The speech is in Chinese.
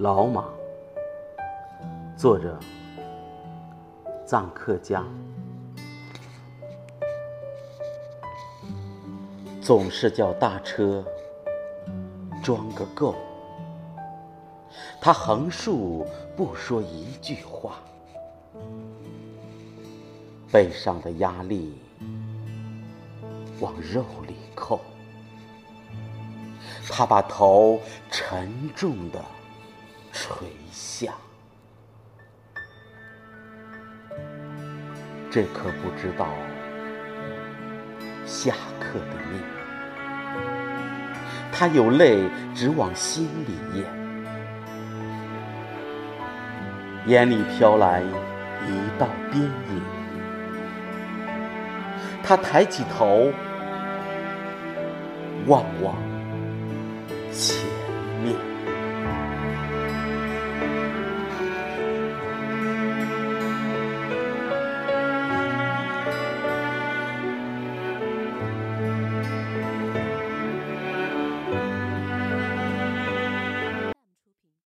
老马，作者臧克家。总是叫大车装个够，他横竖不说一句话，背上的压力往肉里扣。他把头沉重的垂下，这可不知道下课的命。他有泪只往心里咽，眼里飘来一道边影。他抬起头，望望。前面。